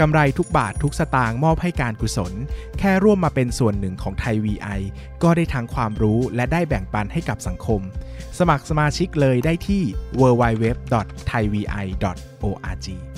กำไรทุกบาททุกสตางค์มอบให้การกุศล แค่ร่วมมาเป็นส่วนหนึ่งของไทย VI ก็ได้ทั้งความรู้และได้แบ่งปันให้กับสังคม สมัครสมาชิกเลยได้ที่ www.thaivi.org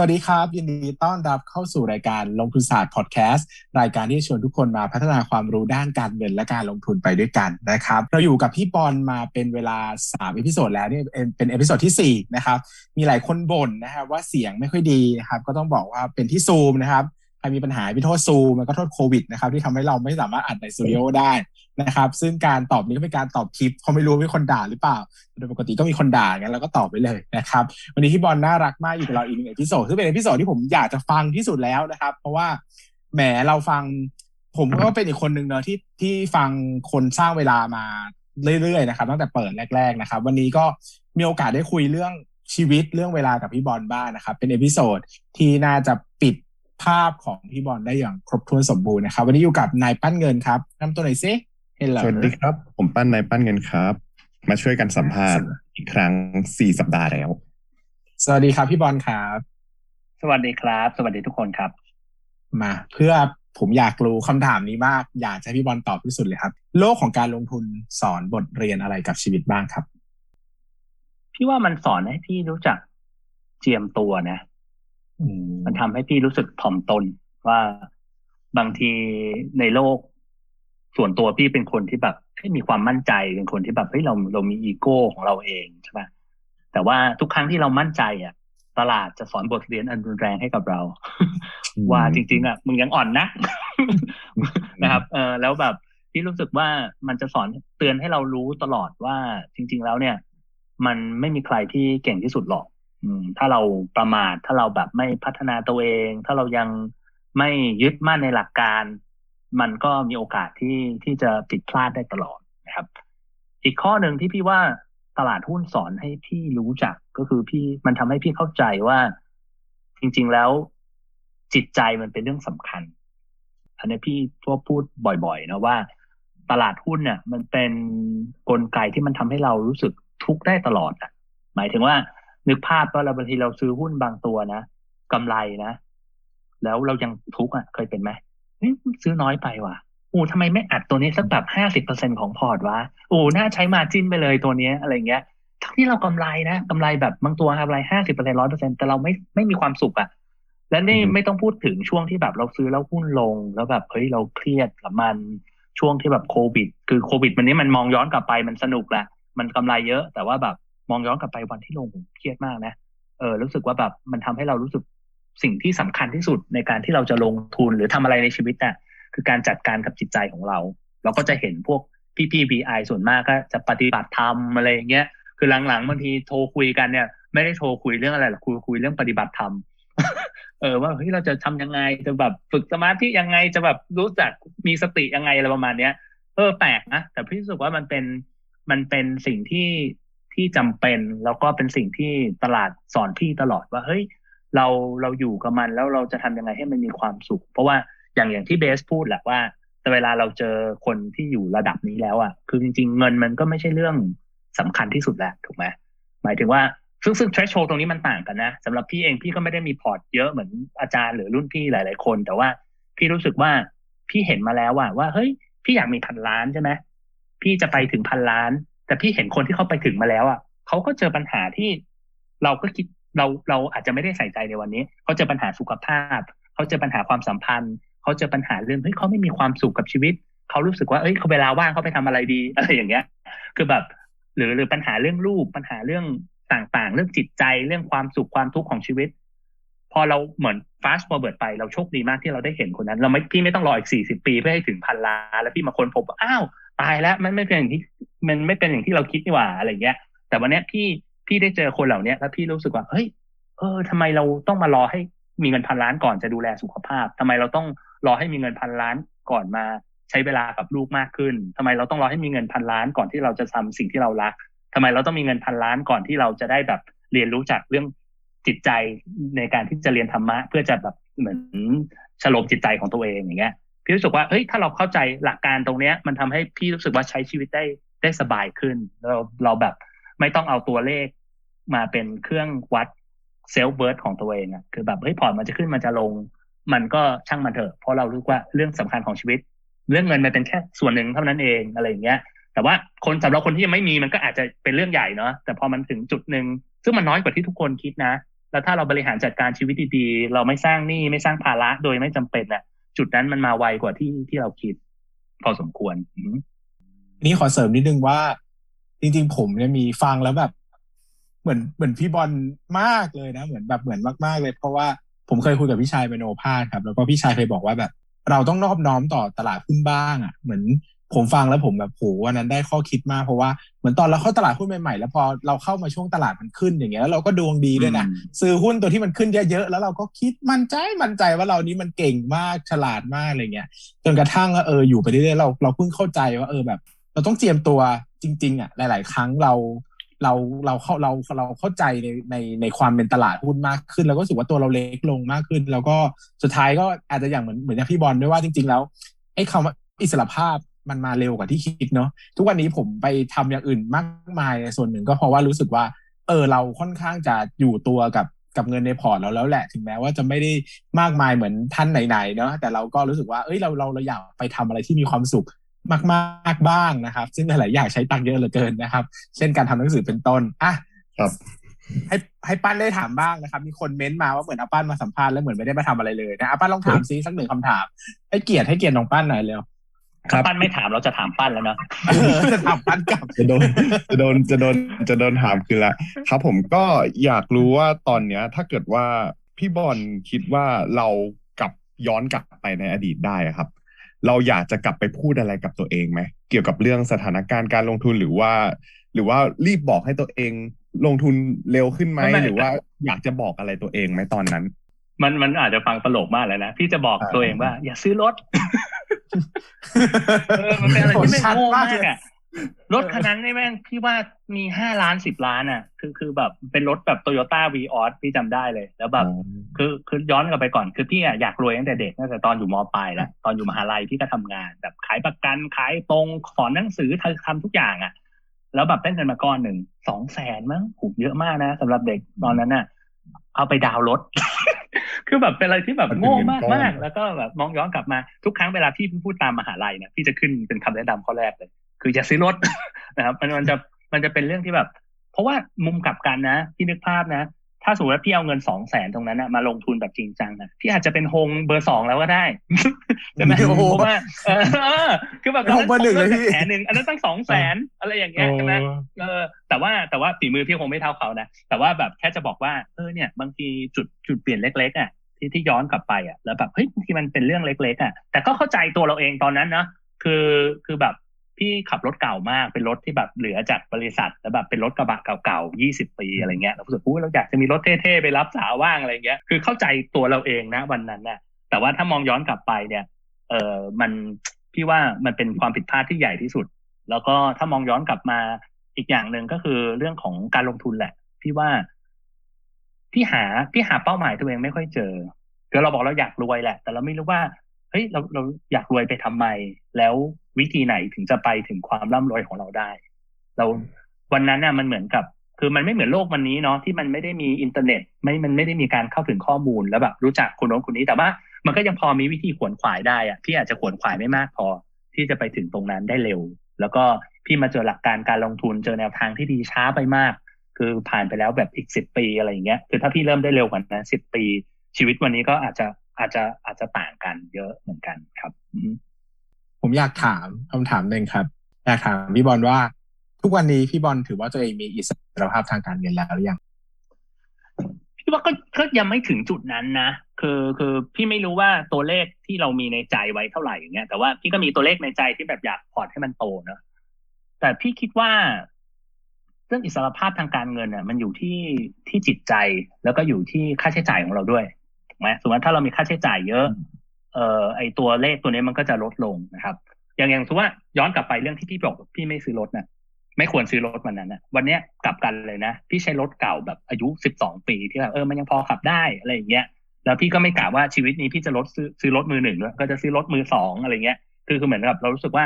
วัสดีครับ ยินดีต้อนรับเข้าสู่รายการลงทุนศาสตร์พอดแคสต์รายการที่ชวนทุกคนมาพัฒนาความรู้ด้านการเงินและการลงทุนไปด้วยกันนะครับ เราอยู่กับพี่บอลมาเป็นเวลา3 episode แล้วนี่เป็น episode ที่4นะครับมีหลายคนบ่นนะครับว่าเสียงไม่ค่อยดีนะครับก็ต้องบอกว่าเป็นที่ซูมนะครับใครมีปัญหาพี่โทษซูมมันก็โทษโควิดนะครับที่ทำให้เราไม่สามารถอัดในสตูดิโอได้ นะครับ ซึ่งการตอบนี้ก็เป็นการตอบคลิปเขาไม่รู้ว่ามีคนด่าหรือเปล่าโดยปกติก็มีคนด่างั้นเราก็ตอบไปเลยนะครับ วันนี้พี่บอลน่ารักมากอยู่กับเราอีกหนึ่ง episode ซึ่งเป็น episode ที่ผมอยากจะฟังที่สุดแล้วนะครับ เพราะว่าแหมเราฟัง ผมก็เป็นอีกคนหนึ่งเนอะที่ที่ฟังคนสร้างเวลามาเรื่อยๆนะครับ ตั้งแต่ EP แรก ๆนะครับ วันนี้ก็มีโอกาสได้คุยเรื่องชีวิตเรื่องเวลากับพี่บอลบ้างนะครับ เป็น episode ที่น่าจะปิดภาพของพี่บอลได้อย่างครบถ้วนสมบูรณ์นะครับ วันนี้อยู่กับนายปั้นเงินครับแนะนำตัวหน่อยซิ hello สวัสดีครับ ผมปั้นนายปั้นเงินครับ มาช่วยกันสัมภาษณ์อีกครั้งสี่สัปดาห์แล้ว สวัสดีครับพี่บอลครับ สวัสดีครับ สวัสดีทุกคนครับ มา เพื่อผมอยากรู้คำถามนี้มาก อยากให้พี่บอลตอบที่สุดเลยครับ โลกของการลงทุนสอนบทเรียนอะไรกับชีวิตบ้างครับ พี่ว่ามันสอนให้พี่รู้จักเจียมตัวนะมันทำให้พี่รู้สึกถ่อมตนว่าบางทีในโลก ส่วนตัวพี่เป็นคนที่แบบมีความมั่นใจเป็นคนที่แบบเฮ้ยเราเรามีอีโก้ของเราเองใช่ไหมแต่ว่าทุกครั้งที่เรามั่นใจอะ ตลาดจะสอนบทเรียนอันรุนแรงให้กับเรา ว่าจริง ๆ อะ มึงยังอ่อนนะนะครับ เออแล้วแบบพี่รู้สึกว่ามันจะสอนเตือนให้เรารู้ตลอดว่า จริง ๆ แล้วเนี่ย มันไม่มีใครที่เก่งที่สุดหรอกถ้าเราประมาทถ้าเราแบบไม่พัฒนาตัวเอง ถ้าเรายังไม่ยึดมั่นในหลักการ มันก็มีโอกาสที่ที่จะผิดพลาดได้ตลอดนะครับ อีกข้อหนึ่งที่พี่ว่าตลาดหุ้นสอนให้พี่รู้จักก็คือพี่มันทำให้พี่เข้าใจว่า จริง ๆแล้วจิตใจมันเป็นเรื่องสำคัญ อันนี้พี่ทั่วพูดบ่อยๆนะว่า ตลาดหุ้นเนี่ยมันเป็นนกลไกที่มันทำให้เรารู้สึกทุกข์ได้ตลอดอะ หมายถึงว่านึกภาพว่าเราบางทีเราซื้อหุ้นบางตัวนะกำไรนะ แล้วเรายังทุกข์อะเคยเป็นไหม ซื้อน้อยไปว่ะโอ้ทำไมไม่อัดตัวนี้สักแบบห้าสิบเปอร์เซ็นของพอร์ตวะโอ้น่าใช้มาจิ้นไปเลยตัวนี้อะไรเงี้ยทั้งที่เรากำไรนะกำไรแบบบางตัวกำไรห้าสิบเปอร์เซ็นร้อยเปอร์เซ็นแต่เราไม่ไม่มีความสุขอะและนี่ไม่ต้องพูดถึงช่วงที่แบบเราซื้อแล้วหุ้นลง แล้วแบบเฮ้ยเราเครียดกับมันช่วงที่แบบโควิด คือโควิด มันนี้มันมองย้อนกลับไปมันสนุกแหละมันกำไรเยอะ แต่ว่าแบบมองย้อนกลับไปวันที่ลงผมเครียดมากนะเออรู้สึกว่าแบบมันทำให้เรารู้สึก สิ่งที่สำคัญที่สุดในการที่เราจะลงทุนหรือทำอะไรในชีวิตน่ะคือการจัดการกับจิตใจของเรา เราก็จะเห็นพวกพี่พี่บีไอส่วนมากก็จะปฏิบัติธรรมอะไรอย่างเงี้ยคือหลังๆบางทีโทรคุยกันเนี่ย ไม่ได้โทรคุยเรื่องอะไรหรอกคุยคุยเรื่องปฏิบัติธรรมเออว่าเฮ้ยเราจะทำยังไงจะแบบฝึกสมาธิยังไงจะแบบรู้จักมีสติยังไงอะไรประมาณเนี้ยเออแปลกนะแต่พี่รู้สึกว่ามันเป็นมันเป็นสิ่งที่ที่จำเป็นแล้วก็เป็นสิ่งที่ตลาดสอนพี่ตลอดว่าเฮ้ย เราเราอยู่กับมันแล้วเราจะทำยังไงให้มันมีความสุข เพราะว่าอย่างอย่างที่เบสพูดแหละว่าแต่เวลาเราเจอคนที่อยู่ระดับนี้แล้วอะคือจริง ๆ เงินมันก็ไม่ใช่เรื่องสำคัญที่สุดแล้วถูกไหมหมายถึงว่าซึ่งซึ่ง threshold ตรงนี้มันต่างกันนะสำหรับพี่เองพี่ก็ไม่ได้มีพอร์ตเยอะเหมือนอาจารย์หรือรุ่นพี่หลาย ๆ คน แต่ว่าพี่รู้สึกว่าพี่เห็นมาแล้วว่าว่าเฮ้ยพี่อยากมีพันล้านใช่ไหมพี่จะไปถึงพันล้าน แต่พี่เห็นคนที่เขาไปถึงมาแล้วอะเขาก็เจอปัญหาที่เราก็คิด เราเราอาจจะไม่ได้ใส่ใจในวันนี้ เขาเจอปัญหาสุขภาพ เขาเจอปัญหาความสัมพันธ์ เขาเจอปัญหาเรื่องเฮ้ยเขาไม่มีความสุขกับชีวิต เขารู้สึกว่าเอ้ยเขาเวลาว่างเขาไปทำอะไรดีอะไรอย่างเงี้ย คือแบบ หรือหรือปัญหาเรื่องลูกปัญหาเรื่องต่างๆ เรื่องจิตใจเรื่องความสุขความทุกข์ของชีวิต พอเราเหมือน fast forward ไปเราโชคดีมากที่เราได้เห็นคนนั้น เราไม่พี่ไม่ต้องรออีกสี่สิบปีเพื่อให้ถึงพันล้านแล้วพี่มาค้นพบว่าอ้าวตายแล้วมันไม่เป็นอย่างที่ มันไม่เป็นอย่างที่เราคิดนี่หว่าอะไรเงี้ย แต่วันนี้พี่ พี่ได้เจอคนเหล่านี้แล้วพี่รู้สึกว่าเฮ้ยเออทำไมเราต้องมารอให้มีเงินพันล้านก่อนจะดูแลสุขภาพทำไมเราต้องรอให้มีเงินพันล้านก่อนมาใช้เวลากับลูกมากขึ้นทำไมเราต้องรอให้มีเงินพันล้านก่อนที่เราจะทำสิ่งที่เรารักทำไมเราต้องมีเงินพันล้านก่อนที่เราจะได้แบบเรียนรู้จากเรื่องจิตใจในการที่จะเรียนธรรมะ เพื่อจะแบบเหมือนชโลมจิตใจของตัวเองอย่างเงี้ยพี่รู้สึกว่าเฮ้ยถ้าเราเข้าใจหลักการตรงเนี้ย มันทำให้พี่รู้สึกว่าใช้ชีวิตได้ได้สบายขึ้นเราเราแบบไม่ต้องเอาตัวเลข มาเป็นเครื่องวัด self-worth ของตัวเองอะคือแบบเฮ้ยพอร์ตมันจะขึ้นมันจะลง มันก็ช่างมันเถอะ เพราะเรารู้ว่าเรื่องสำคัญของชีวิต เรื่องเงินมันเป็นแค่ส่วนหนึ่งเท่านั้นเองอะไรอย่างเงี้ย แต่ว่าคนสำหรับคนที่ยังไม่มีมันก็อาจจะเป็นเรื่องใหญ่เนาะแต่พอมันถึงจุดหนึ่งซึ่งมันน้อยกว่าที่ทุกคนคิดนะ แล้วถ้าเราบริหารจัดการชีวิตดีๆเราไม่สร้างหนี้ไม่สร้างภาระโดยไม่จำเป็นอะจุดนั้นมันมาไวกว่าที่ที่เราคิด พอสมควรนี่ขอเสริมนิดนึงว่า จริง ๆ ผมเนี่ยมีฟังแล้วแบบ เหมือนเหมือนพี่บอลมากเลยนะ เหมือนแบบเหมือนมากๆเลย เพราะว่าผมเคยคุยกับพี่ชายเปโนพาครับ แล้วก็พี่ชายเคยบอกว่าแบบ เราต้องนอบน้อมต่อตลาดหุ้นบ้างอะ เหมือนผมฟังแล้วผมแบบโหวันนั้นได้ข้อคิดมากเพราะว่าเหมือนตอนเราเข้าตลาดหุ้นใหม่ๆแล้วพอเราเข้ามาช่วงตลาดมันขึ้นอย่างเงี้ยแล้วเราก็ดวงดีด้วยนะซื้อหุ้นตัวที่มันขึ้นเยอะๆแล้วเราก็คิดมั่นใจมั่นใจว่าเรานี้มันเก่งมากฉลาดมากอะไรเงี้ยจนกระทั่งเอออยู่ไปเรื่อยๆเราเราเพิ่งเข้าใจว่าเออแบบ เราต้องเจียมตัวจริง ๆอะหลาย ๆ ครั้งเรา เราเราเข้าเราเราเข้าใจในในในความเป็นตลาดหุ้นมากขึ้น แล้วก็รู้สึกว่าตัวเราเล็กลงมากขึ้น แล้วก็สุดท้ายก็อาจจะอย่างเหมือนเหมือนอย่างพี่บอลด้วยว่าจริง ๆ แล้วไอ้คำว่าอิสระภาพมันมาเร็วกว่าที่คิดเนาะทุกวันนี้ผมไปทำอย่างอื่นมากมายส่วนหนึ่งก็เพราะว่ารู้สึกว่า เออเราค่อนข้างจะอยู่ตัวกับกับเงินในพอร์ตเราแล้วแหละถึงแม้ว่าจะไม่ได้มากมายเหมือนท่านไหนๆเนาะแต่เราก็รู้สึกว่าเอ้ยเราเราเราอยากไปทำอะไรที่มีความสุข มากๆบ้างนะครับ ซึ่งหลายอย่างใช้ตังค์เยอะเหลือเกินนะครับ เช่นการทำหนังสือเป็นต้นอะครับให้ให้ปั้นได้ถามบ้างนะครับ มีคนเม้นมาว่าเหมือนอาปั้นมาสัมภาษณ์แล้วเหมือนไม่ได้มาทำอะไรเลยนะอาปั้นลองถามซิสักหนึ่งคำถาม ให้เกียรติให้เกียรติน้องปั้นหน่อยเร็วถ้าปั้นไม่ถามเราจะถามปั้นแล้วเนาะจะถามปั้นกลับจะโดนจะโดนจะโดนจะโดนถามคือละครับผมก็อยากรู้ว่าตอนเนี้ย ถ้าเกิดว่าพี่บอลคิดว่าเรากลับย้อนกลับไปในอดีตได้ครับ เราอยากจะกลับไปพูดอะไรกับตัวเองไหมเกี่ยวกับเรื่องสถานการณ์การลงทุนหรือว่า หรือว่ารีบบอกให้ตัวเองลงทุนเร็วขึ้นไหมหรือว่าอยากจะบอกอะไรตัวเองไหมตอนนั้น มันมันอาจจะฟังตลกมากเลยนะพี่จะบอกตัวเองว่า อย่าซื้อรถเออมันเป็นอะไรที่ไม่โง่มากอะ รถคันนั้นนี่แม่งพี่ว่ามีห้าล้านสิบล้านอะ คือคือแบบเป็นรถแบบโตโยต้าวีออสพี่จำได้เลย แล้วแบบ คือคือย้อนกลับไปก่อนคือพี่อะอยากรวยตั้งแต่เด็กตั้งแต่ตอนอยู่มปลายแล้วตอนอยู่มหาลัยพี่ก็ทำงาน แบบขายประกันขายตรงสอนหนังสือทำทุกอย่างอะ แล้วแบบได้เงินมาก้อนหนึ่งสองแสนมั้งถูกเยอะมากนะสำหรับเด็กตอนนั้นน่ะ เอาไปดาวรถคือแบบเป็นอะไรที่แบบโง่มากมากแล้วก็แบบมองย้อนกลับมาทุกครั้งเวลาพี่พูดตามมหาลัยเนี่ยพี่จะขึ้นเป็นคำแนะนำข้อแรกเลย คืออย่าซื้อรถนะครับ มันมันจะมันจะเป็นเรื่องที่แบบ เพราะว่ามุมกลับกันนะพี่นึกภาพนะ ถ้าสมมติว่าพี่เอาเงินสองแสนตรงนั้นนะมาลงทุนแบบจริงจังนะพี่อาจจะเป็นโฮงเบอร์สองแล้วก็ได้ใช่ไหมเพราะว่าคือแบบโฮงเบอร์หนึ่งเลยพี่แสนหนึ่งอันนั้นตั้งสองแสนอะไรอย่างเงี้ยใช่ไหมเออแต่ว่าแต่ว่าฝีมือพี่คงไม่เท่าเขานะแต่ว่าแบบแค่จะบอกว่าเออเนี่ยบางทีจุดจุดเปลี่ยนเล็กๆอะที่ที่ย้อนกลับไปอะแล้วแบบเฮ้ยที่มันเป็นเรื่องเล็ก ๆ อะ แต่ก็เข้าใจตัวเราเองตอนนั้นนะคือคือแบบ พี่ขับรถเก่ามากเป็นรถที่แบบเหลือจากบริษัทแล้วแบบเป็นรถกระบะเก่าๆยี่สิบปีอะไรเงี้ยเราสึกว่าเราอยากจะมีรถเท่ๆไปรับสาวว่างอะไรเงี้ยคือเข้าใจตัวเราเองนะวันนั้นน่ะแต่ว่าถ้ามองย้อนกลับไปเนี่ย เออมันพี่ว่ามันเป็นความผิดพลาดที่ใหญ่ที่สุด แล้วก็ถ้ามองย้อนกลับมาอีกอย่างหนึ่งก็คือเรื่องของการลงทุนแหละ พี่ว่าพี่หาพี่หาเป้าหมายตัวเองไม่ค่อยเจอคือเราบอกเราอยากรวยแหละ แต่เราไม่รู้ว่าเฮ้ยเราเราอยากรวยไปทำไม แล้ว วิธีไหนถึงจะไปถึงความร่ำรวยของเราได้ เราวันนั้นน่ะมันเหมือนกับ คือมันไม่เหมือนโลกวันนี้เนาะที่มันไม่ได้มีอินเทอร์เน็ต ไม่มันไม่ได้มีการเข้าถึงข้อมูลแล้วแบบรู้จักคนโน้นคนนี้แต่ว่ามันก็ยังพอมีวิธีขวนขวายได้อะพี่อาจจะขวนขวายไม่มากพอที่จะไปถึงตรงนั้นได้เร็ว แล้วก็พี่มาเจอหลักการการลงทุนเจอแนวทางที่ดีช้าไปมาก คือผ่านไปแล้วแบบอีกสิบปีอะไรอย่างเงี้ยคือถ้าพี่เริ่มได้เร็วกว่านั้นสิบปีชีวิตวันนี้ก็อาจจะอาจจะอาจจะต่างกันเยอะเหมือนกันครับ ผมอยากถามคำถามหนึ่งครับอยากถามพี่บอลว่า ทุกวันนี้พี่บอลถือว่าตัวเองมีอิสรภาพทางการเงินแล้วหรือยังพี่ว่าก็ก็ยังไม่ถึงจุดนั้นนะคือคือพี่ไม่รู้ว่าตัวเลขที่เรามีในใจไว้เท่าไหร่อย่างเงี้ยแต่ว่าพี่ก็มีตัวเลขในใจที่แบบอยากพอร์ตให้มันโตเนอะแต่พี่คิดว่า เรื่องอิสรภาพทางการเงินเนี่ยมันอยู่ที่ที่จิตใจแล้วก็อยู่ที่ค่าใช้จ่ายของเราด้วยถูกไหมสมมติว่าถ้าเรามีค่าใช้จ่ายเยอะ เอ่อไอตัวเลขตัวนี้มันก็จะลดลงนะครับ อย่างอย่างสมมติว่าย้อนกลับไปเรื่องที่พี่บอกพี่ไม่ซื้อรถนะไม่ควรซื้อรถวันนั้นนะวันเนี้ยกลับกันเลยนะ พี่ใช้รถเก่าแบบอายุสิบสองปีที่แบบเออมันยังพอขับได้อะไรอย่างเงี้ยแล้วพี่ก็ไม่กะว่าชีวิตนี้พี่จะลดซื้อซื้อรถมือหนึ่งด้วยก็จะซื้อรถมือสองอะไรเงี้ยคือคือเหมือนกับเรารู้สึกว่า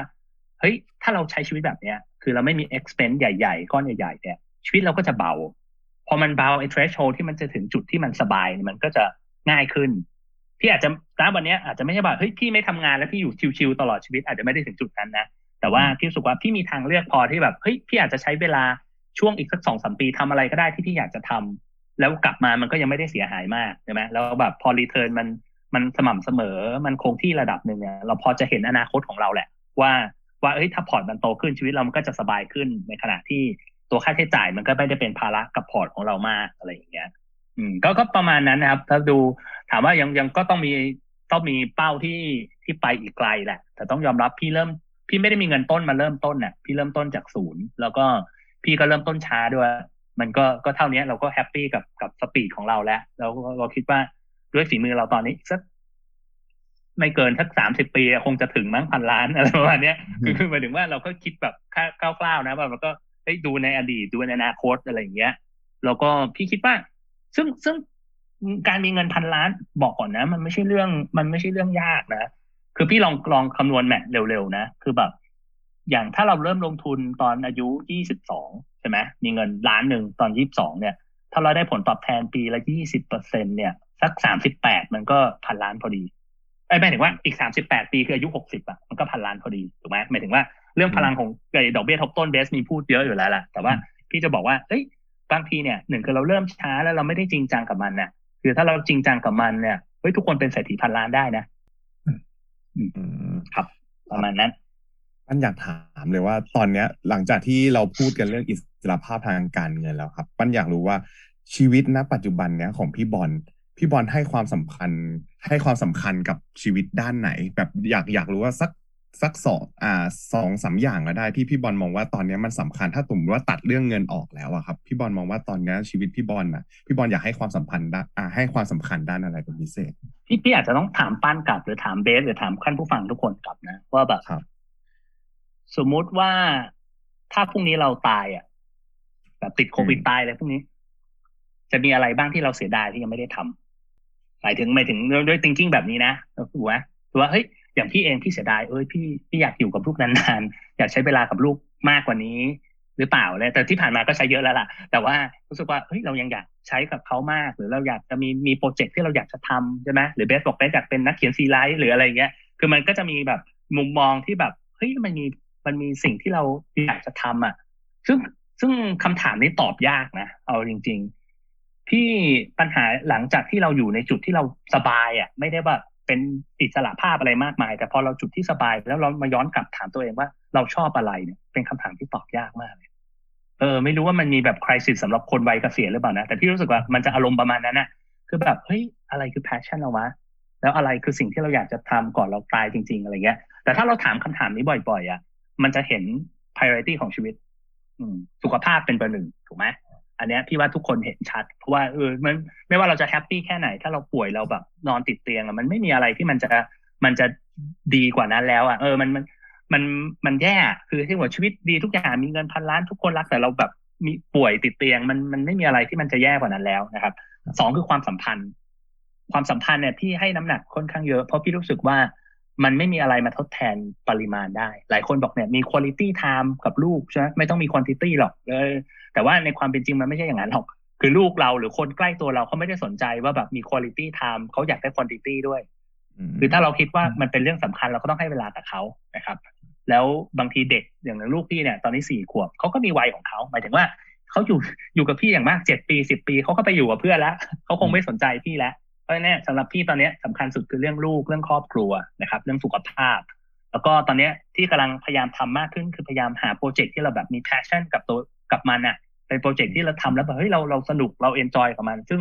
เฮ้ยถ้าเราใช้ชีวิตแบบเนี้ย คือเราไม่มี expense ใหญ่ๆ ก้อนใหญ่ๆเนี่ยชีวิตเราก็จะเบา พอมันเบาไอ้ threshold ที่มันจะถึงจุดที่มันสบายมันก็จะง่ายขึ้น พี่อาจจะณวันนี้อาจจะไม่ใช่แบบเฮ้ยพี่ไม่ทำงานแล้วพี่อยู่ชิวๆตลอดชีวิตอาจจะไม่ได้ถึงจุดนั้นนะแต่ว่าพี่รู้สึกว่าพี่มีทางเลือกพอที่แบบเฮ้ยพี่อาจจะใช้เวลาช่วงอีกสักสองสามปีทำอะไรก็ได้ที่พี่อยากจะทำแล้วกลับมามันก็ยังไม่ได้เสียหายมากใช่ไหมแล้วแบบพอ return มันมันสม่ำเสมอมันคงที่ระดับหนึ่งเนี่ยเราพอจะเห็นอนาคตของเราแหละ ว่าว่าเอ้ยถ้าพอร์ตมันโตขึ้นชีวิตเรามันก็จะสบายขึ้นในขณะที่ตัวค่าใช้จ่ายมันก็ไม่ได้เป็นภาระกับพอร์ตของเรามากอะไรอย่างเงี้ย อืมก็ก็ประมาณนั้นนะครับ ถ้าดูถามว่ายังยังก็ต้องมีต้องมีเป้าที่ที่ไปอีกไกลแหละ แต่ต้องยอมรับพี่เริ่ม พี่ไม่ได้มีเงินต้นมาเริ่มต้นน่ะ พี่เริ่มต้นจากศูนย์แล้วก็พี่ก็เริ่มต้นช้าด้วย มันก็ก็เท่านี้เราก็แฮปปี้กับกับสปีดของเราแล้วเราเราคิดว่าด้วยฝีมือเราตอนนี้สักไม่เกินสักสามสิบปีคงจะถึงมั้งพันล้านอะไรประมาณนี้คือคือหมายถึงว่าเราก็คิดแบบคร่าวๆนะว่ามันก็ได้ดูในอดีตดูในอนาคตอะไรอย่างเงี้ยแล้วก็พี่คิดว่า ซึ่งซึ่งการมีเงินพันล้านบอกก่อนนะ มันไม่ใช่เรื่อง มันไม่ใช่เรื่องยากนะ คือพี่ลองลองคำนวณแมทเร็วๆนะ คือแบบ อย่างถ้าเราเริ่มลงทุนตอนอายุยี่สิบสองใช่ไหมมีเงินล้านหนึ่งตอนยี่สิบสองเนี่ย ถ้าเราได้ผลตอบแทนปีละยี่สิบเปอร์เซ็นเนี่ยสักสามสิบแปดมันก็พันล้านพอดีไอ้หมายถึงว่าอีกสามสิบแปดปีคืออายุหกสิบอะมันก็พันล้านพอดีถูกไหมหมายถึงว่าเรื่องพลังของไอ้ดอกเบี้ยทบต้นเบสมีพูดเยอะอยู่แล้วแหละแต่ว่าพี่จะบอกว่าเอ้ย บางทีเนี่ยหนึ่งคือเราเริ่มช้าแล้วเราไม่ได้จริงจังกับมันเนี่ยคือถ้าเราจริงจังกับมันเนี่ยเฮ้ยทุกคนเป็นเศรษฐีพันล้านได้นะครับ ประมาณนั้นมันอยากถามเลยว่าตอนเนี้ย หลังจากที่เราพูดกันเรื่องอิสระภาพทางการเงินแล้วครับปั้นอยากรู้ว่าชีวิตณ ปัจจุบันเนี้ยของพี่บอลพี่บอลให้ความสำคัญ ให้ความสำคัญกับชีวิตด้านไหน แบบอยากอยากรู้ว่าสัก สักสองอ่าสองสาอย่างก็ได้ที่พี่บอลมองว่าตอนนี้มันสำคัญถ้าตุ่มว่าตัดเรื่องเงินออกแล้วอะครับ พี่บอลมองว่าตอนนี้ชีวิตพี่บอลนะพี่บอลอยากให้ความสัมพันธ์ด้านอ่าให้ความสำคัญด้านอะไรเป็นพิเศษพี่พี่อาจจะต้องถามป้านกลับ หรือถามเบสหรือถามขั้นผู้ฟังทุกคนกลับนะ ว่าแบบสมมุติว่าถ้าพรุ่งนี้เราตายอะแบบติดโควิดตายเลยพรุ่งนี้ จะมีอะไรบ้างที่เราเสียดายที่ยังไม่ได้ทำหมายถึงหมายถึงด้วย thinking แบบนี้นะถูกไหมถือว่าเฮ้ย อย่างพี่เองพี่เสียดายเอ้ยพี่พี่อยากอยู่กับลูกนานๆอยากใช้เวลากับลูกมากกว่านี้ หรือเปล่าเลยแต่ที่ผ่านมาก็ใช้เยอะแล้วล่ะ แต่ว่ารู้สึกว่าเฮ้ยเรายังอยากใช้กับเขามาก หรือเราอยากจะมีมีโปรเจกต์ที่เราอยากจะทำใช่ไหมหรือเบสบอกเบสอยากเป็นนักเขียนซีไรต์หรืออะไรเงี้ยคือมันก็จะมีแบบมุมมองที่แบบเฮ้ยมันมีมันมีสิ่งที่เราอยากจะทำอะ ซึ่งซึ่งคำถามนี้ตอบยากนะเอาจริงๆพี่ปัญหาหลังจากที่เราอยู่ในจุดที่เราสบายอะ ไม่ได้แบบ เป็นอิสระภาพอะไรมากมาย แต่พอเราจุดที่สบาย แล้วเรามาย้อนกลับถามตัวเองว่าเราชอบอะไรเนี่ยเป็นคำถามที่ตอบยากมากเลยเออไม่รู้ว่ามันมีแบบ crisis สำหรับคนวัยเกษียณหรือเปล่านะแต่พี่รู้สึกว่ามันจะอารมณ์ประมาณนั้นนะคือแบบเฮ้ยอะไรคือ passion เราวะแล้วอะไรคือสิ่งที่เราอยากจะทำก่อนเราตายจริง ๆ อะไรเงี้ย แต่ถ้าเราถามคำถามนี้บ่อย ๆ อะ มันจะเห็น priority ของชีวิต อืม สุขภาพเป็นประหนึ่งถูกไหม อันนี้พี่ว่าทุกคนเห็นชัด เพราะว่าเออมันไม่ว่าเราจะแฮปปี้แค่ไหน ถ้าเราป่วยเราแบบนอนติดเตียงอะมันไม่มีอะไรที่มันจะมันจะดีกว่านั้นแล้วอะเออมันมันมันมันแย่คือที่ว่าชีวิตดีทุกอย่างมีเงินพันล้านทุกคนรักแต่เราแบบมีป่วยติดเตียง มันมันไม่มีอะไรที่มันจะแย่กว่านั้นแล้วนะครับสองคือความสัมพันธ์ ความสัมพันธ์เนี่ยพี่ให้น้ำหนักค่อนข้างเยอะเพราะพี่รู้สึกว่า มันไม่มีอะไรมาทดแทนปริมาณได้ หลายคนบอกเนี่ยมี quality time กับลูกใช่ไหมไม่ต้องมี quantity หรอกเลยแต่ว่าในความเป็นจริงมันไม่ใช่อย่างนั้นหรอก คือลูกเราหรือคนใกล้ตัวเราเขาไม่ได้สนใจว่าแบบมี quality time เขาอยากได้ quantity ด้วยคือถ้าเราคิดว่ามันเป็นเรื่องสำคัญเราก็ต้องให้เวลากับเขานะครับ แล้วบางทีเด็กอย่างลูกพี่เนี่ย ตอนนี้สี่ขวบเขาก็มีวัยของเขาหมายถึงว่าเขาอยู่อยู่กับพี่อย่างมากเจ็ดปีสิบปีเขาก็ไปอยู่กับเพื่อนแล้วเขาคงไม่สนใจพี่แล้ว เพราะนี่สำหรับพี่ตอนนี้สำคัญสุดคือเรื่องลูกเรื่องครอบครัวนะครับ เรื่องสุขภาพ แล้วก็ตอนนี้ที่กำลังพยายามทำมากขึ้นคือพยายามหาโปรเจกต์ที่เราแบบมี passion กับตัวกับมันอะเป็นโปรเจกต์ที่เราทำแล้วแบบเฮ้ยเราเราสนุกเรา enjoy กับมัน ซึ่ง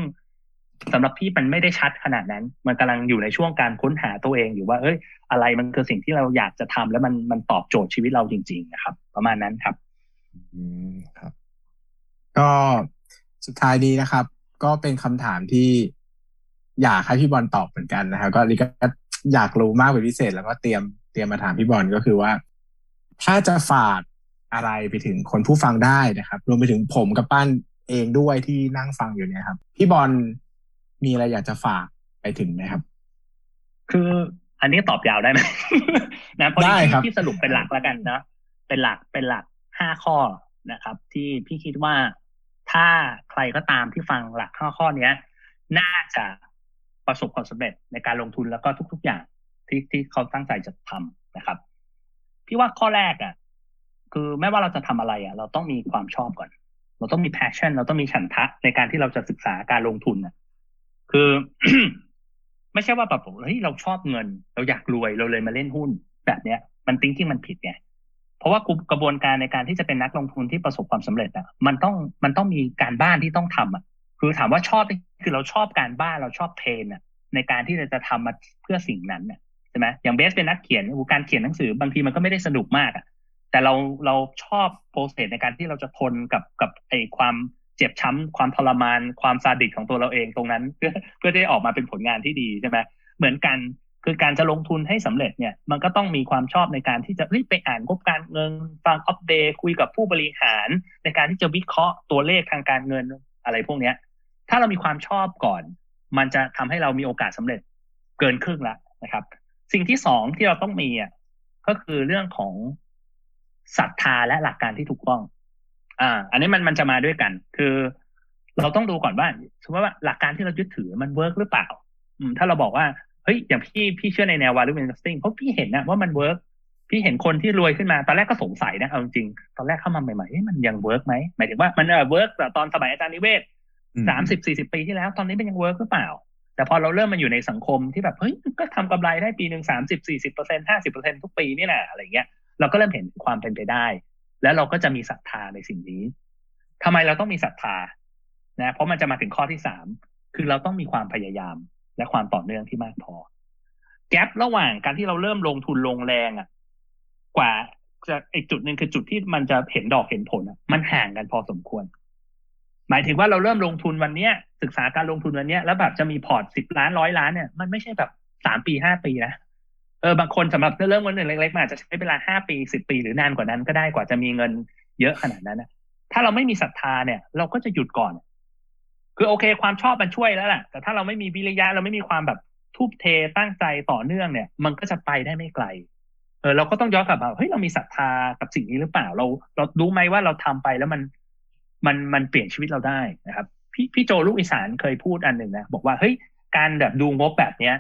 สำหรับพี่มันไม่ได้ชัดขนาดนั้น มันกำลังอยู่ในช่วงการค้นหาตัวเองอยู่ว่าเอ้ยอะไรมันคือสิ่งที่เราอยากจะทำแล้วมันมันตอบโจทย์ชีวิตเราจริง ๆ นะครับ ประมาณนั้นครับ อืมครับ ก็สุดท้ายนี้นะครับ ก็เป็นคำถามที่ อยากให้พี่บอลตอบเหมือนกันนะครับก็ลิก็อยากรู้มากเป็นพิเศษ แล้วก็เตรียมเตรียมมาถามพี่บอลก็คือว่า ถ้าจะฝากอะไรไปถึงคนผู้ฟังได้นะครับ รวมไปถึงผมกับป้านเองด้วยที่นั่งฟังอยู่เนี่ยครับ พี่บอลมีอะไรอยากจะฝากไปถึงไหมครับ คืออันนี้ตอบยาวได้ไหมนะพอดีที่สรุปเป็นหลักแล้วกันนะเป็นหลักเป็นหลักห้าข้อนะครับ ที่พี่คิดว่าถ้าใครก็ตามที่ฟังหลักห้าข้อเนี้ย น่าจะ ประสบความสำเร็จในการลงทุนแล้วก็ทุก ๆ อย่างที่ที่เขาตั้งใจจะทำนะครับ พี่ว่าข้อแรกอะ คือไม่ว่าเราจะทำอะไรอะ เราต้องมีความชอบก่อน เราต้องมี passion เราต้องมีฉันทะในการที่เราจะศึกษาการลงทุนอะ คือ ไม่ใช่ว่าแบบเฮ้ยเราชอบเงิน เราอยากรวยเราเลยมาเล่นหุ้น แบบเนี้ย มัน thinking ที่มันผิดไงเพราะว่ากระบวนการในการที่จะเป็นนักลงทุนที่ประสบความสำเร็จอะมันต้องมันต้องมีการบ้านที่ต้องทำอะ คือถามว่าชอบ คือเราชอบการบ้านเราชอบ pain อะในการที่เราจะทำมาเพื่อสิ่งนั้นเนี่ยใช่ไหมอย่างเบสเป็นนักเขียนการเขียนหนังสือบางทีมันก็ไม่ได้สนุกมากอะแต่เราเราชอบ process ในการที่เราจะทนกับกับไอความเจ็บช้ำความทรมานความซาดิสของตัวเราเองตรงนั้น เพื่อเพื่อได้ออกมาเป็นผลงานที่ดีใช่ไหมเหมือนกันคือการจะลงทุนให้สำเร็จเนี่ยมันก็ต้องมีความชอบในการที่จะไปอ่านงบการเงินฟังอัปเดตคุยกับผู้บริหาร ในการที่จะวิเคราะห์ตัวเลขทางการเงินอะไรพวกเนี้ย ถ้าเรามีความชอบก่อน มันจะทำให้เรามีโอกาสสาเร็จเกินครึ่งแล้วนะครับ สิ่งที่สองที่เราต้องมีอะก็คือเรื่องของศรัทธาและหลักการที่ถูกต้อง อ่า อันนี้มันมันจะมาด้วยกัน คือเราต้องดูก่อนว่าสมมติว่าหลักการที่เรายึดถือมัน work หรือเปล่า อืม ถ้าเราบอกว่าเฮ้ยอย่างพี่พี่เชื่อในแนว value investing เพราะพี่เห็นนะว่ามัน work พี่เห็นคนที่รวยขึ้นมาตอนแรกก็สงสัยนะเอาจริงตอนแรกเข้ามาใหม่ๆมันยัง work ไหมหมายถึงว่ามันเออ work แต่ตอนสมัยอาจารย์นิเวศน์ สามสิบสี่สิบปีที่แล้ว ตอนนี้มันยัง work หรือเปล่า แต่พอเราเริ่มมาอยู่ในสังคมที่แบบเฮ้ยก็ทำกำไรได้ปีหนึ่งสามสิบสี่สิบเปอร์เซ็นห้าสิบเปอร์เซ็นทุกปีนี่แหละอะไรเงี้ยเราก็เริ่มเห็นความเป็นไปได้ แล้วเราก็จะมีศรัทธาในสิ่งนี้ทำไมเราต้องมีศรัทธานะเพราะมันจะมาถึงข้อที่สามคือเราต้องมีความพยายามและความต่อเนื่องที่มากพอ แกลระหว่างการที่เราเริ่มลงทุนลงแรงอะ กว่าจะอีกจุดหนึ่งคือจุดที่มันจะเห็นดอกเห็นผลอะ มันห่างกันพอสมควร หมายถึงว่าเราเริ่มลงทุนวันเนี้ย ศึกษาการลงทุนวันเนี้ยแล้วแบบจะมีพอร์ตสิบล้านร้อยล้านเนี่ยมันไม่ใช่แบบสามปีห้าปีนะเออบางคนสำหรับเริ่มเงินเล็กๆมาจะใช้เวลาห้าปีสิบปีหรือนานกว่านั้นก็ได้กว่าจะมีเงินเยอะขนาดนั้นนะถ้าเราไม่มีศรัทธาเนี่ย เราก็จะหยุดก่อน คือโอเค ความชอบมันช่วยแล้วแหละแต่ถ้าเราไม่มีวิริยะเราไม่มีความแบบทุ่มเทตั้งใจต่อเนื่องเนี่ย มันก็จะไปได้ไม่ไกล เออเราก็ต้องย้อนกลับมาเฮ้ยเรามีศรัทธากับสิ่งนี้หรือเปล่าเรา เรารู้ไหมว่าเราทำไปแล้วมัน มันมันเปลี่ยนชีวิตเราได้นะครับ พี่พี่โจลูกอีสานเคยพูดอันหนึ่งนะบอกว่าเฮ้ยการแบบดูงบแบบเนี้ย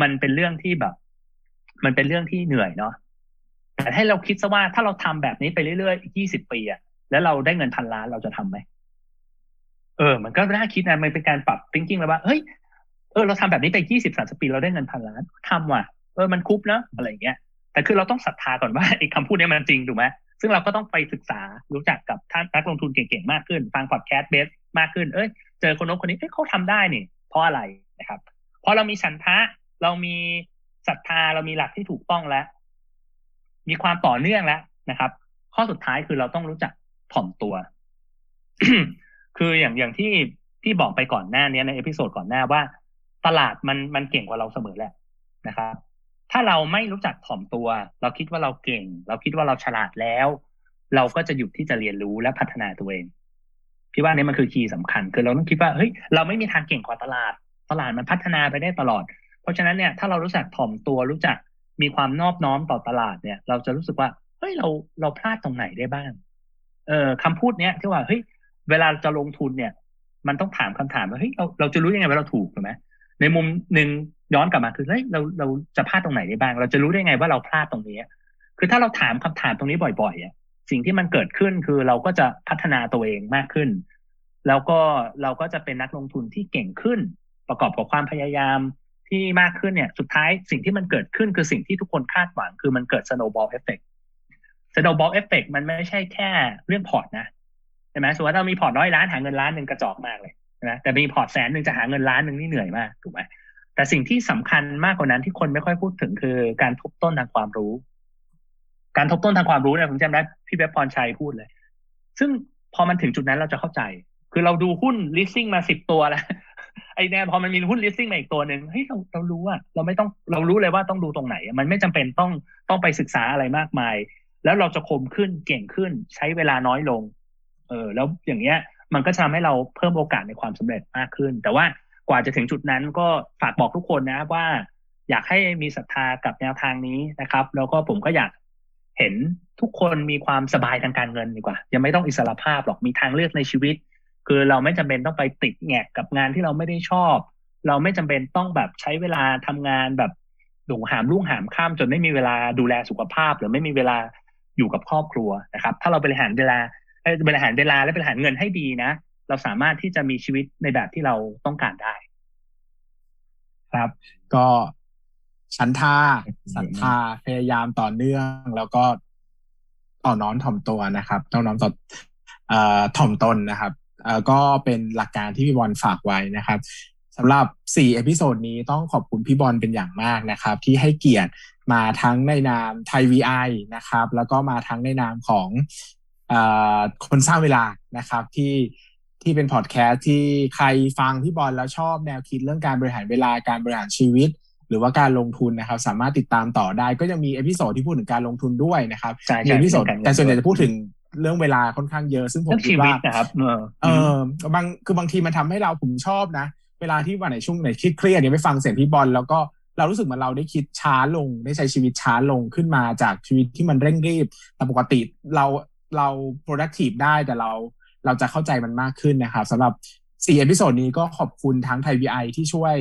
มันเป็นเรื่องที่แบบ มันเป็นเรื่องที่เหนื่อยเนาะแต่ให้เราคิดซะว่าถ้าเราทำแบบนี้ไปเรื่อยๆอีกยี่สิบปีอะแล้วเราได้เงินพันล้านเราจะทํำไหมเออ มันก็น่าคิดนะมันเป็นการปรับ thinking แล้วว่าเฮ้ยเออเราทำแบบนี้ไปยี่สิบสามสิบปีเราได้เงินพันล้านทำว่ะเออมันคุ้มเนาะอะไรเงี้ยแต่คือเราต้องศรัทธาก่อนว่าไอ้คำพูดนี้มันจริงถูกไหม ซึ่งเราก็ต้องไปศึกษารู้จักกับท่านนักลงทุนเก่งๆมากขึ้น ฟังพอดแคสต์เบสมากขึ้น เอ้ย เจอคนโน้นคนนี้เอ้ยเขาทำได้นี่เพราะอะไรนะครับพอเรามีฉันทะเรามีศรัทธาเรามีหลักที่ถูกต้องแล้ว มีความต่อเนื่องแล้วนะครับ ข้อสุดท้ายคือเราต้องรู้จักถ่อมตัว คืออย่างอย่างที่ที่บอกไปก่อนหน้านี้ใน episode ก่อนหน้าว่า ตลาดมันมันเก่งกว่าเราเสมอแหละนะครับ ถ้าเราไม่รู้จักถ่อมตัว เราคิดว่าเราเก่ง เราคิดว่าเราฉลาดแล้ว เราก็จะหยุดที่จะเรียนรู้และพัฒนาตัวเองพี่ว่านี่มันคือคีย์สำคัญ คือเราต้องคิดว่าเฮ้ยเราไม่มีทางเก่งกว่าตลาด ตลาดมันพัฒนาไปได้ตลอด เพราะฉะนั้นเนี่ยถ้าเรารู้จักถ่อมตัวรู้จักมีความนอบน้อมต่อตลาดเนี่ย เราจะรู้สึกว่าเฮ้ยเราเราพลาดตรงไหนได้บ้าง เออคำพูดเนี้ยที่ว่าเฮ้ยเวลาจะลงทุนเนี่ย มันต้องถามคำถามว่าเฮ้ยเราเราจะรู้ยังไงว่าเราถูกถูกไหม ในมุมหนึ่งย้อนกลับมาคือเฮ้ยเราเราจะพลาดตรงไหนได้บ้าง เราจะรู้ได้ไงว่าเราพลาดตรงนี้ คือถ้าเราถามคำถามตรงนี้บ่อยๆอะสิ่งที่มันเกิดขึ้นคือเราก็จะพัฒนาตัวเองมากขึ้น แล้วก็เราก็จะเป็นนักลงทุนที่เก่งขึ้น ประกอบกับความพยายามที่มากขึ้นเนี่ย สุดท้ายสิ่งที่มันเกิดขึ้นคือสิ่งที่ทุกคนคาดหวัง คือมันเกิด snowball effect snowball effect มันไม่ใช่แค่เรื่องพอร์ตนะใช่ไหมสมมติว่าเรามีพอร์ตร้อยล้านหาเงินล้านหนึ่งกระจอกมากเลย นะแต่มีพอร์ตแสนหนึ่งจะหาเงินล้านหนึ่งนี่เหนื่อยมากถูกไหมแต่สิ่งที่สำคัญมากกว่านั้นที่คนไม่ค่อยพูดถึงคือการทบต้นทางความรู้ การทบต้นทางความรู้เนี่ยผมจำได้พี่เบบพรชัยพูดเลย ซึ่งพอมันถึงจุดนั้นเราจะเข้าใจ คือเราดูหุ้น leasing มาสิบตัวแล้วไอเนี่ยพอมันมีหุ้น listing มาอีกตัวหนึ่งเฮ้ยเราเรารู้อะเราไม่ต้องเรารู้เลยว่าต้องดูตรงไหน มันไม่จำเป็นต้องต้องไปศึกษาอะไรมากมาย แล้วเราจะคมขึ้นเก่งขึ้นใช้เวลาน้อยลง เออ แล้วอย่างเงี้ย มันก็จะทำให้เราเพิ่มโอกาสในความสำเร็จมากขึ้น แต่ว่ากว่าจะถึงจุดนั้นก็ฝากบอกทุกคนนะว่า อยากให้มีศรัทธากับแนวทางนี้นะครับ แล้วก็ผมก็อยากเห็นทุกคนมีความสบายทางการเงินดีกว่า ยังไม่ต้องอิสระภาพหรอกมีทางเลือกในชีวิต คือเราไม่จำเป็นต้องไปติดแงกกับงานที่เราไม่ได้ชอบ เราไม่จำเป็นต้องแบบใช้เวลาทำงานแบบดุหามรุ่งหามข้ามจนไม่มีเวลาดูแลสุขภาพ หรือไม่มีเวลาอยู่กับครอบครัวนะครับ ถ้าเราบริหารเวลา บริหารเวลาและบริหารเงินให้ดีนะ เราสามารถที่จะมีชีวิตในแบบที่เราต้องการได้ ครับ ก็ฉันทะศรัทธาพยายามต่อเนื่อง แล้วก็ต่อน้อมถ่อมตัวนะครับต้องน้อมต่อถ่อมตนนะครับก็เป็นหลักการที่พี่บอลฝากไว้นะครับสำหรับ 4 episode นี้ต้องขอบคุณพี่บอลเป็นอย่างมากนะครับ ที่ให้เกียรติมาทั้งในนามไทยวีไอนะครับ แล้วก็มาทั้งในนามของ คนสร้างเวลานะครับที่ที่เป็นพอดแคสต์ที่ใครฟังพี่บอลแล้วชอบแนวคิดเรื่องการบริหารเวลาการบริหารชีวิต หรือว่าการลงทุนนะครับ สามารถติดตามต่อได้ก็ยังมี episode ที่พูดถึงการลงทุนด้วยนะครับมี episode แต่ส่วนใหญ่จะพูดถึงเรื่องเวลาค่อนข้างเยอะ ซึ่งผมคิดว่านะครับเออบางคือบางทีมันทำให้เราผมชอบนะ เวลาที่วันไหนช่วงไหนคิดเครียดเนี่ยไปฟังเสียงพี่บอลแล้วก็เรารู้สึกเหมือนเราได้คิดช้าลงได้ใช้ชีวิตช้าลงขึ้นมาจากชีวิตที่มันเร่งรีบแต่ปกติเรา เรา productive ได้แต่เราเราจะเข้าใจมันมากขึ้นนะครับสำหรับสี่ episode นี้ก็ขอบคุณทั้งไทยวีไอที่ช่วย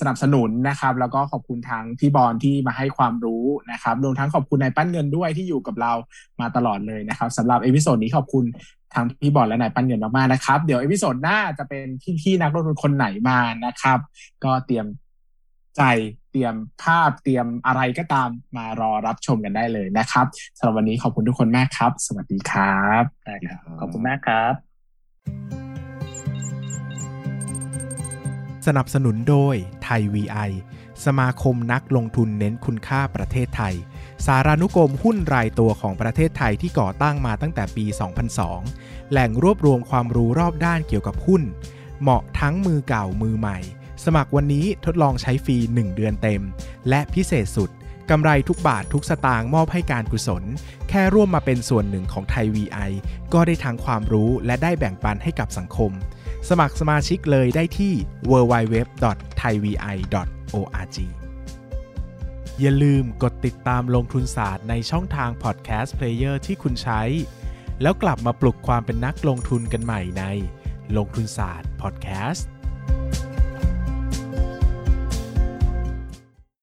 สนับสนุนนะครับ แล้วก็ขอบคุณทางพี่บอลที่มาให้ความรู้นะครับรวมทั้งขอบคุณนายปั้นเงินด้วยที่อยู่กับเรามาตลอดเลยนะครับสำหรับ episode นี้ขอบคุณทางพี่บอลและนายปั้นเงินมากๆนะครับ เดี๋ยวเอพิโซดหน้าจะเป็นพี่ๆนักลงทุนคนไหนมานะครับ ก็เตรียมใจ ตรียมภาพเตรียมอะไรก็ตามมารอรับชมกันได้เลยนะครับสำหรับวันนี้ขอบคุณทุกคนมากครับ สวัสดีครับได้ครับขอบคุณมากครับ สนับสนุนโดยไทย VI สมาคมนักลงทุนเน้นคุณค่าประเทศไทย สารานุกรมหุ้นรายตัวของประเทศไทยที่ก่อตั้งมาตั้งแต่ปี 2002 แหล่งรวบรวมความรู้รอบด้านเกี่ยวกับหุ้น เหมาะทั้งมือเก่ามือใหม่ สมัครวันนี้ทดลองใช้ฟรี 1 เดือนเต็ม และพิเศษสุดกำไรทุกบาททุกสตางค์มอบให้การกุศล แค่ร่วมมาเป็นส่วนหนึ่งของไทย VI ก็ได้ทั้งความรู้และได้แบ่งปันให้กับสังคม สมัครสมาชิกเลยได้ที่ www.thaivi.org อย่าลืมกดติดตามลงทุนศาสตร์ในช่องทางพอดแคสต์เพลเยอร์ที่คุณใช้ แล้วกลับมาปลุกความเป็นนักลงทุนกันใหม่ในลงทุนศาสตร์พอดแคสต์